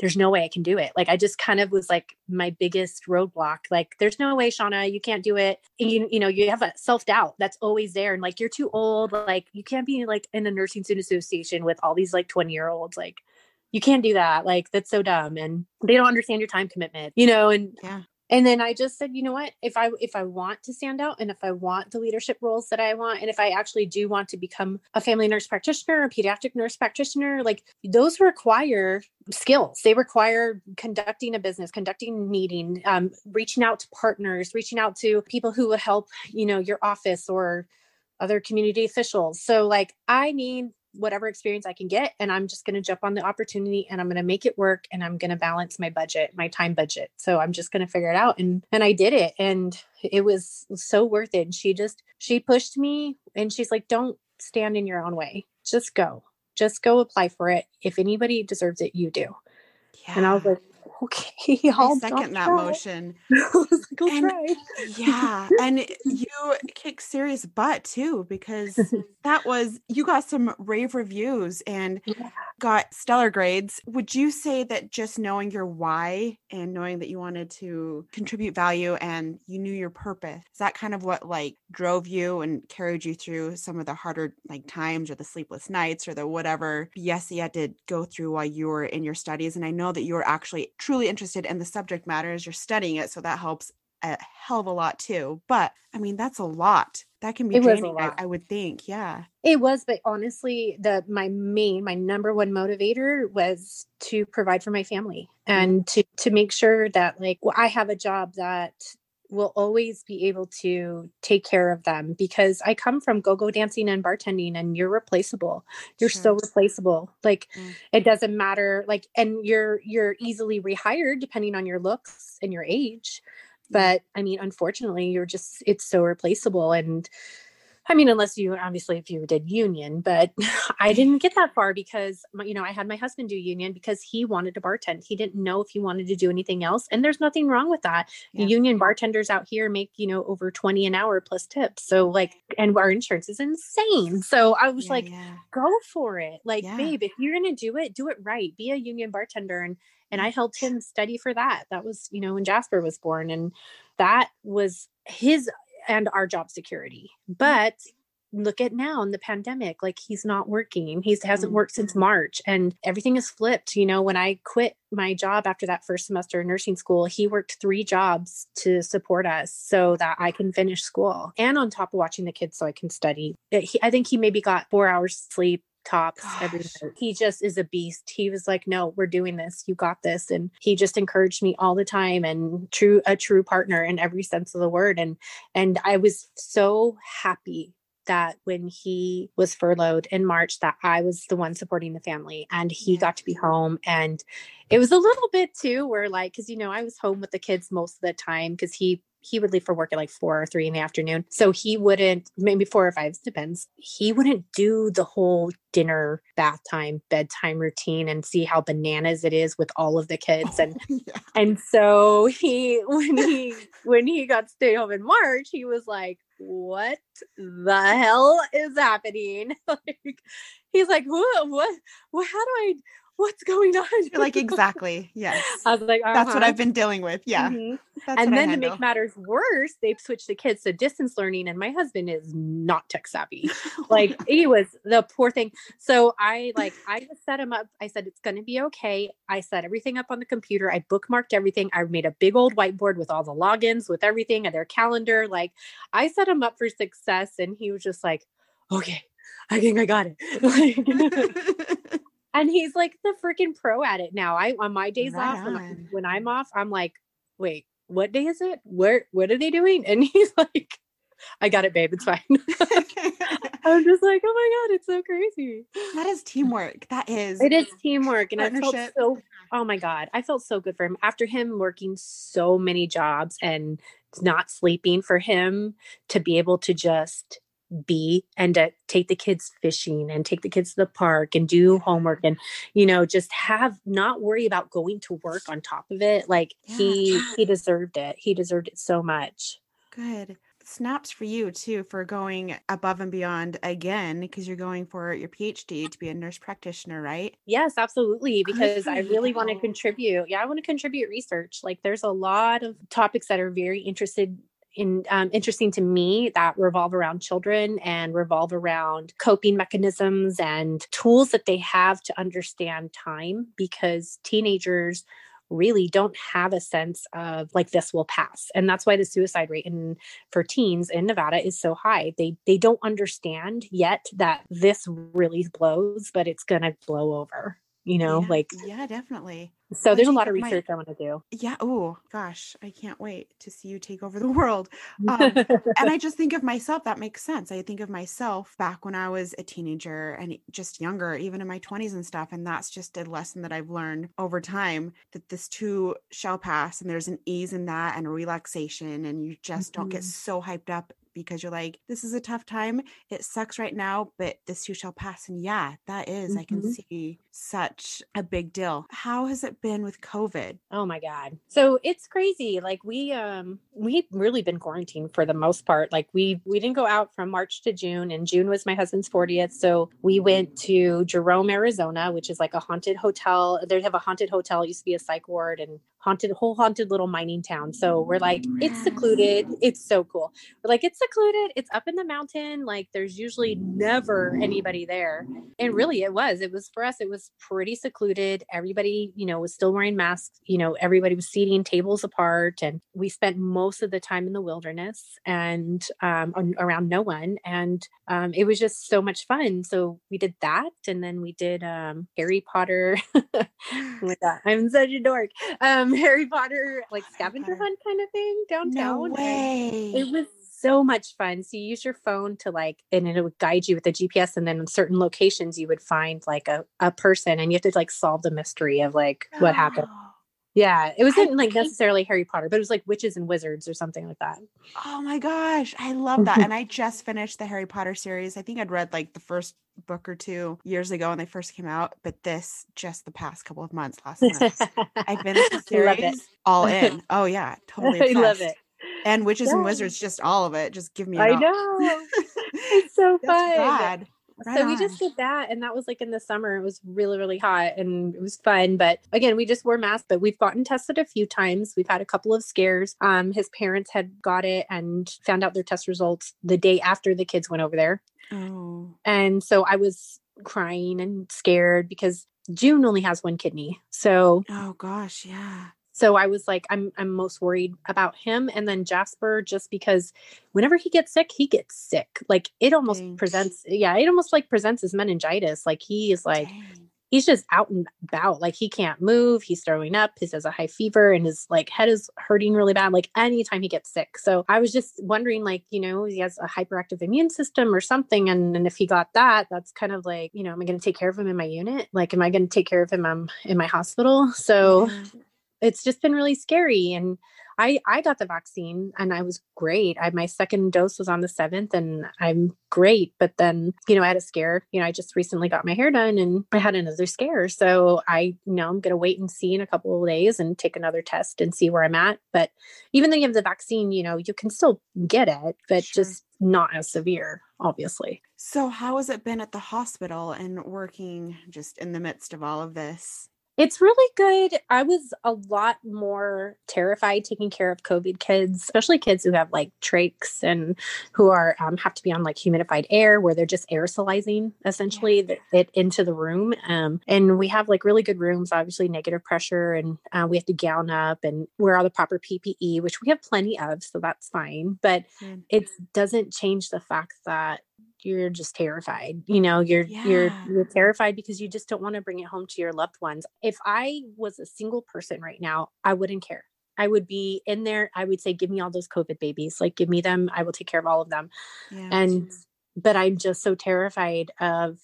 there's no way I can do it. Like I just kind of was like my biggest roadblock. Like there's no way, Shauna, you can't do it. And you you know you have a self doubt that's always there, and like you're too old. Like you can't be like in a nursing student association with all these like 20 year olds. Like you can't do that. Like that's so dumb, and they don't understand your time commitment. You know, and yeah and then i just said you know what if i if i want to stand out and if i want the leadership roles that i want and if i actually do want to become a family nurse practitioner a pediatric nurse practitioner like those require skills they require conducting a business conducting meeting um, reaching out to partners reaching out to people who will help you know your office or other community officials so like i need whatever experience I can get. And I'm just going to jump on the opportunity and I'm going to make it work and I'm going to balance my budget, my time budget. So I'm just going to figure it out. And, and I did it. And it was so worth it. And she just, she pushed me and she's like, don't stand in your own way. Just go, just go apply for it. If anybody deserves it, you do. Yeah. And I was like, okay, I'll second that try. motion. like, and, try. yeah, and you kick serious butt too because that was you got some rave reviews and yeah. got stellar grades. Would you say that just knowing your why and knowing that you wanted to contribute value and you knew your purpose is that kind of what like drove you and carried you through some of the harder like times or the sleepless nights or the whatever BS you had to go through while you were in your studies? And I know that you were actually truly interested in the subject matter as you're studying it. So that helps a hell of a lot too. But I mean, that's a lot. That can be it draining, I, I, would think. Yeah. It was, but honestly, the my main, my number one motivator was to provide for my family mm-hmm. and to to make sure that like well, I have a job that will always be able to take care of them because I come from go-go dancing and bartending and you're replaceable. You're sure. so replaceable. Like mm. it doesn't matter like and you're you're easily rehired depending on your looks and your age. But I mean unfortunately you're just it's so replaceable and I mean, unless you obviously if you did union, but I didn't get that far because you know I had my husband do union because he wanted to bartend. He didn't know if he wanted to do anything else, and there's nothing wrong with that. Yeah. Union bartenders out here make you know over twenty an hour plus tips. So like, and our insurance is insane. So I was yeah, like, yeah. go for it, like babe. If you're gonna do it, do it right. Be a union bartender, and and I helped him study for that. That was you know when Jasper was born, and that was his and our job security. Mm. But look at now in the pandemic like he's not working he hasn't worked since march and everything is flipped you know when i quit my job after that first semester of nursing school he worked three jobs to support us so that i can finish school and on top of watching the kids so i can study he, i think he maybe got four hours sleep tops Gosh. every night. He just is a beast. He was like, "No, we're doing this. You got this." And he just encouraged me all the time and true a true partner in every sense of the word and and I was so happy that when he was furloughed in March that I was the one supporting the family and he got to be home and it was a little bit too where like cuz you know I was home with the kids most of the time cuz he he would leave for work at like four or three in the afternoon. So he wouldn't, maybe four or five, depends. He wouldn't do the whole dinner, bath time, bedtime routine and see how bananas it is with all of the kids. And oh, yeah. and so he when he when he got stay home in March, he was like, What the hell is happening? like he's like, What what what how do I what's going on? You're like, exactly. Yes. I was like, uh-huh. that's what uh-huh. I've been dealing with. Yeah. Mm-hmm. And then to make matters worse, they've switched the kids to distance learning, and my husband is not tech savvy. like he was the poor thing. So I like I just set him up. I said it's gonna be okay. I set everything up on the computer. I bookmarked everything. I made a big old whiteboard with all the logins, with everything and their calendar. Like I set him up for success, and he was just like, okay. I think I got it and he's like the freaking pro at it now. I on my days right off, when, I, when I'm off, I'm like, wait, what day is it? Where what are they doing? And he's like, I got it, babe. It's fine. I'm just like, oh my god, it's so crazy. That is teamwork. That is. It is teamwork, and I felt so. Oh my god, I felt so good for him after him working so many jobs and not sleeping. For him to be able to just be and to take the kids fishing and take the kids to the park and do homework and you know just have not worry about going to work on top of it like yeah. he he deserved it he deserved it so much good snaps for you too for going above and beyond again because you're going for your PhD to be a nurse practitioner, right? Yes, absolutely. Because I really want to contribute. Yeah, I want to contribute research. Like there's a lot of topics that are very interested in, um, interesting to me that revolve around children and revolve around coping mechanisms and tools that they have to understand time because teenagers really don't have a sense of like this will pass. And that's why the suicide rate in for teens in Nevada is so high. They they don't understand yet that this really blows but it's going to blow over you know yeah, like yeah definitely so there's a lot of research my, I want to do. Yeah. Oh gosh, I can't wait to see you take over the world. Um, and I just think of myself. That makes sense. I think of myself back when I was a teenager and just younger, even in my 20s and stuff. And that's just a lesson that I've learned over time that this too shall pass, and there's an ease in that and relaxation, and you just mm-hmm. don't get mm-hmm. so hyped up because you're like, this is a tough time. It sucks right now, but this too shall pass. And yeah, that is, mm-hmm. I can mm-hmm. see such a big deal. How has it been with COVID? Oh my God. So it's crazy. Like we um we've really been quarantined for the most part. Like we we didn't go out from March to June and June was my husband's 40th. So we went to Jerome, Arizona, which is like a haunted hotel. They have a haunted hotel, it used to be a psych ward and haunted whole haunted little mining town. So we're like, it's secluded. It's so cool. We're like, it's secluded. It's up in the mountain. Like there's usually never anybody there. And really it was. It was for us, it was pretty secluded. Everybody, you know, was still wearing masks. You know, everybody was seating tables apart. And we spent most of the time in the wilderness and um, around no one. And um, it was just so much fun. So we did that. And then we did um, Harry Potter. with that. I'm such a dork. Um, Harry Potter like scavenger hunt kind of thing downtown. No way. It was so much fun. So you use your phone to like, and it would guide you with the GPS. And then in certain locations, you would find like a, a person and you have to like solve the mystery of like what happened. Yeah, it wasn't like necessarily Harry Potter, but it was like witches and wizards or something like that. Oh my gosh, I love that. and I just finished the Harry Potter series. I think I'd read like the first book or two years ago when they first came out, but this just the past couple of months, last month. I finished the series all in. Oh yeah, totally. Obsessed. I love it. And witches yeah. and wizards, just all of it. Just give me. I know. it's so fun. Right so on. we just did that and that was like in the summer. It was really, really hot and it was fun. But again, we just wore masks, but we've gotten tested a few times. We've had a couple of scares. Um, his parents had got it and found out their test results the day after the kids went over there. Oh. And so I was crying and scared because June only has one kidney. So Oh gosh, yeah so i was like i'm i'm most worried about him. And then jasper just because whenever he gets sick he gets sick. Like it almost Dang. presents yeah it almost like presents as meningitis. Like he is like Dang. he's just out and about. Like he can't move. He's throwing up. He has a high fever and his like head is hurting really bad. Like anytime he gets sick. So i was just wondering like you know he has a hyperactive immune system or something and, and if he got that that's kind of like you know am i going to take care of him in my unit? Like am i going to take care of him um, in my hospital? So it's just been really scary and I I got the vaccine and I was great. I my second dose was on the 7th and I'm great, but then, you know, I had a scare. You know, I just recently got my hair done and I had another scare. So I you know I'm going to wait and see in a couple of days and take another test and see where I'm at, but even though you have the vaccine, you know, you can still get it, but sure. just not as severe, obviously. So how has it been at the hospital and working just in the midst of all of this? It's really good. I was a lot more terrified taking care of COVID kids, especially kids who have like trachs and who are um, have to be on like humidified air where they're just aerosolizing essentially it into the room. Um, and we have like really good rooms, obviously negative pressure, and uh, we have to gown up and wear all the proper PPE, which we have plenty of, so that's fine. But mm-hmm. it doesn't change the fact that you're just terrified you know you're yeah. you're you're terrified because you just don't want to bring it home to your loved ones. If i was a single person right now i wouldn't care. I would be in there i would say give me all those covid babies like give me them i will take care of all of them. Yeah, and but i'm just so terrified of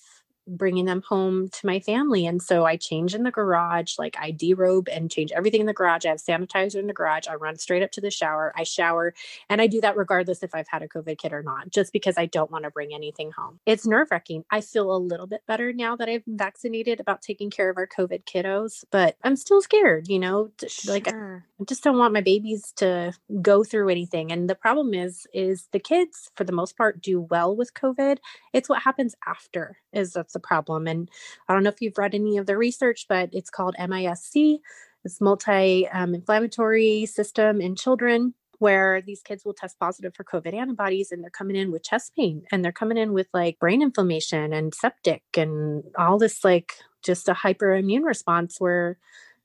bringing them home to my family. And so I change in the garage, like I derobe and change everything in the garage. I have sanitizer in the garage. I run straight up to the shower. I shower and I do that regardless if I've had a COVID kit or not, just because I don't want to bring anything home. It's nerve wracking. I feel a little bit better now that I've vaccinated about taking care of our COVID kiddos, but I'm still scared, you know, sure. like I just don't want my babies to go through anything. And the problem is, is the kids for the most part do well with COVID. It's what happens after is that's the problem. And I don't know if you've read any of the research, but it's called MISC. It's multi-inflammatory um, system in children where these kids will test positive for COVID antibodies and they're coming in with chest pain and they're coming in with like brain inflammation and septic and all this like just a hyperimmune response where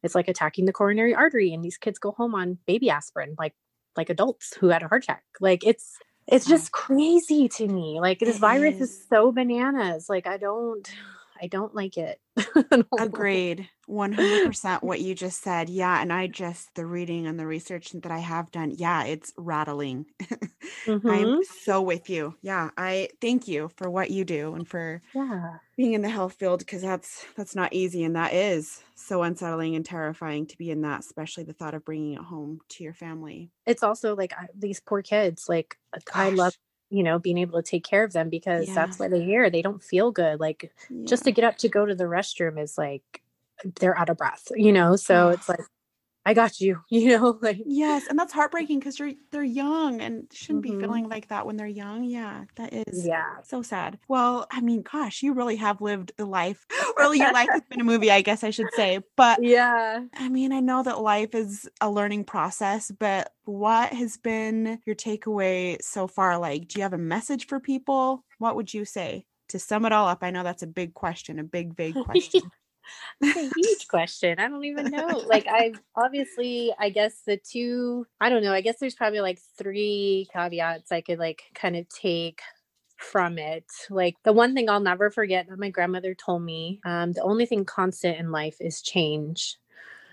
it's like attacking the coronary artery and these kids go home on baby aspirin like like adults who had a heart attack. Like it's it's mm. just crazy to me. Like this virus is. is so bananas. Like I don't I don't like it. Agreed. 100% what you just said. Yeah. And I just, the reading and the research that I have done, yeah, it's rattling. mm-hmm. I'm so with you. Yeah. I thank you for what you do and for yeah. being in the health field because that's, that's not easy. And that is so unsettling and terrifying to be in that, especially the thought of bringing it home to your family. It's also like I, these poor kids, like Gosh. I love you know being able to take care of them because yeah. that's why they're here they don't feel good like yeah. just to get up to go to the restroom is like they're out of breath you know so it's like I got you, you know, like yes, and that's heartbreaking because you're they're young and shouldn't mm-hmm. be feeling like that when they're young. Yeah, that is yeah so sad. Well, I mean, gosh, you really have lived the life. Or your life has been a movie, I guess I should say. But yeah, I mean, I know that life is a learning process, but what has been your takeaway so far? Like, do you have a message for people? What would you say? To sum it all up, I know that's a big question, a big, vague question. That's a huge question. I don't even know. Like I obviously I guess the two I don't know, I guess there's probably like three caveats I could like kind of take from it. Like the one thing I'll never forget that my grandmother told me, um, the only thing constant in life is change.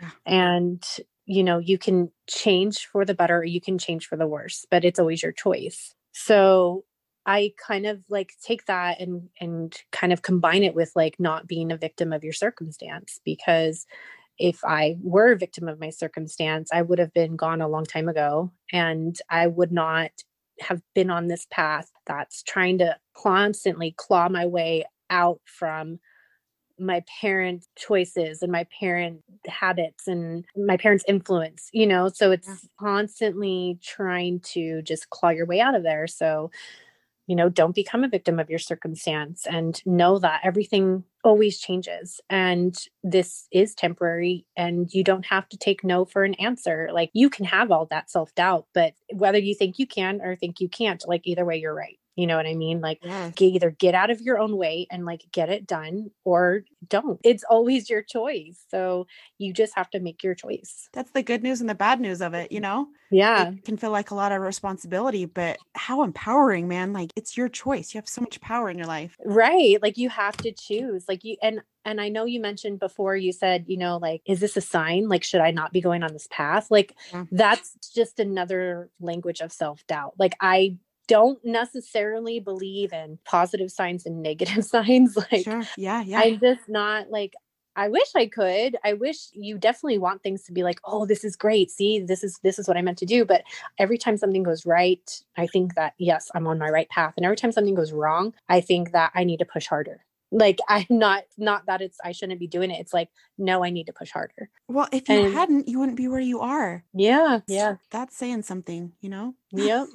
Yeah. And you know, you can change for the better or you can change for the worse, but it's always your choice. So I kind of like take that and and kind of combine it with like not being a victim of your circumstance because if I were a victim of my circumstance, I would have been gone a long time ago and I would not have been on this path that's trying to constantly claw my way out from my parent choices and my parent habits and my parents influence you know so it's yeah. constantly trying to just claw your way out of there so you know don't become a victim of your circumstance and know that everything always changes and this is temporary and you don't have to take no for an answer. Like you can have all that self-doubt but whether you think you can or think you can't like either way you're right you know what I mean? Like either get out of your own way and like get it done or don't. It's always your choice. So you just have to make your choice. That's the good news and the bad news of it, you mm-hmm. know? Yeah. It can feel like a lot of responsibility, but how empowering, man. Like it's your choice. You have so much power in your life. Right. Like you have to choose. Like you and and I know you mentioned before you said, you know, like is this a sign? Like should I not be going on this path? Like yeah. that's just another language of self-doubt. Like I don't necessarily believe in positive signs and negative signs. Like, sure. yeah, yeah. I'm just not like, I wish I could. I wish you definitely want things to be like, oh, this is great. See, this is this is what I meant to do. But every time something goes right, I think that yes, I'm on my right path. And every time something goes wrong, I think that I need to push harder like i'm not not that it's i shouldn't be doing it it's like no i need to push harder. Well if you and, hadn't you wouldn't be where you are. Yeah yeah. that's saying something you know? Yep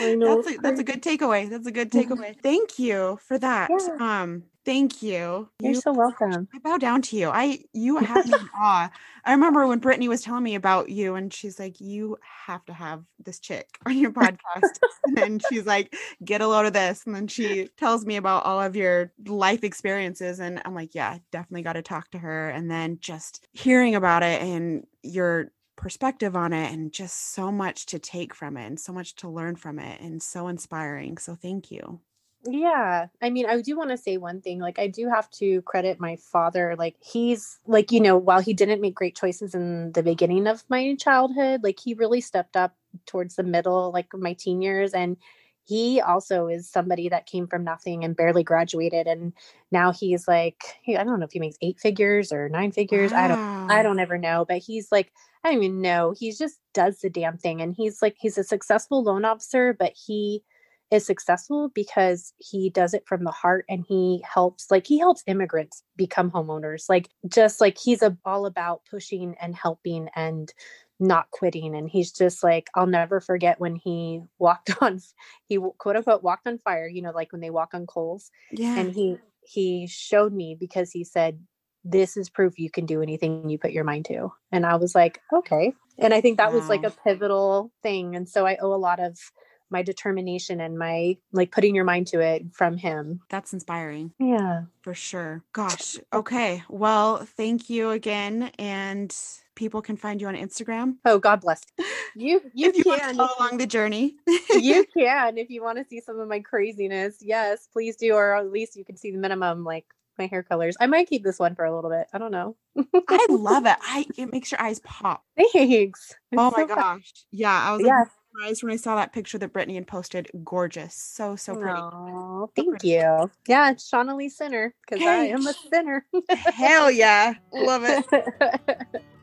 I know. that's, a, that's a good takeaway that's a good takeaway. Thank you for that yeah. um Thank you. You're you, so welcome. I bow down to you. I you have me in awe. I remember when Brittany was telling me about you, and she's like, "You have to have this chick on your podcast." and then she's like, "Get a load of this." And then she tells me about all of your life experiences, and I'm like, "Yeah, definitely got to talk to her." And then just hearing about it and your perspective on it, and just so much to take from it, and so much to learn from it, and so inspiring. So thank you. Yeah. I mean, I do want to say one thing. Like, I do have to credit my father. Like, he's like, you know, while he didn't make great choices in the beginning of my childhood, like, he really stepped up towards the middle, like my teen years. And he also is somebody that came from nothing and barely graduated and now he's like i don't know if he makes eight figures or nine figures wow. i don't i don't ever know but he's like i don't even know he just does the damn thing and he's like he's a successful loan officer but he is successful because he does it from the heart and he helps like he helps immigrants become homeowners like just like he's a, all about pushing and helping and not quitting and he's just like i'll never forget when he walked on he quote unquote walked on fire you know like when they walk on coals yeah and he he showed me because he said this is proof you can do anything you put your mind to and i was like okay and i think that wow. was like a pivotal thing and so i owe a lot of my determination and my like putting your mind to it from him. That's inspiring. Yeah. For sure. Gosh. Okay. Well, thank you again. And people can find you on Instagram. Oh, God bless. You you, you can along the journey. you can if you want to see some of my craziness. Yes, please do, or at least you can see the minimum like my hair colors. I might keep this one for a little bit. I don't know. I love it. I it makes your eyes pop. Thanks. It's oh my so gosh. Fun. Yeah, I was like, yeah surprised when I saw that picture that Brittany had posted. Gorgeous. So, so pretty. Oh, thank pretty. you. Yeah, it's Shauna Lee Sinner because hey. I am a sinner. Hell yeah. Love it.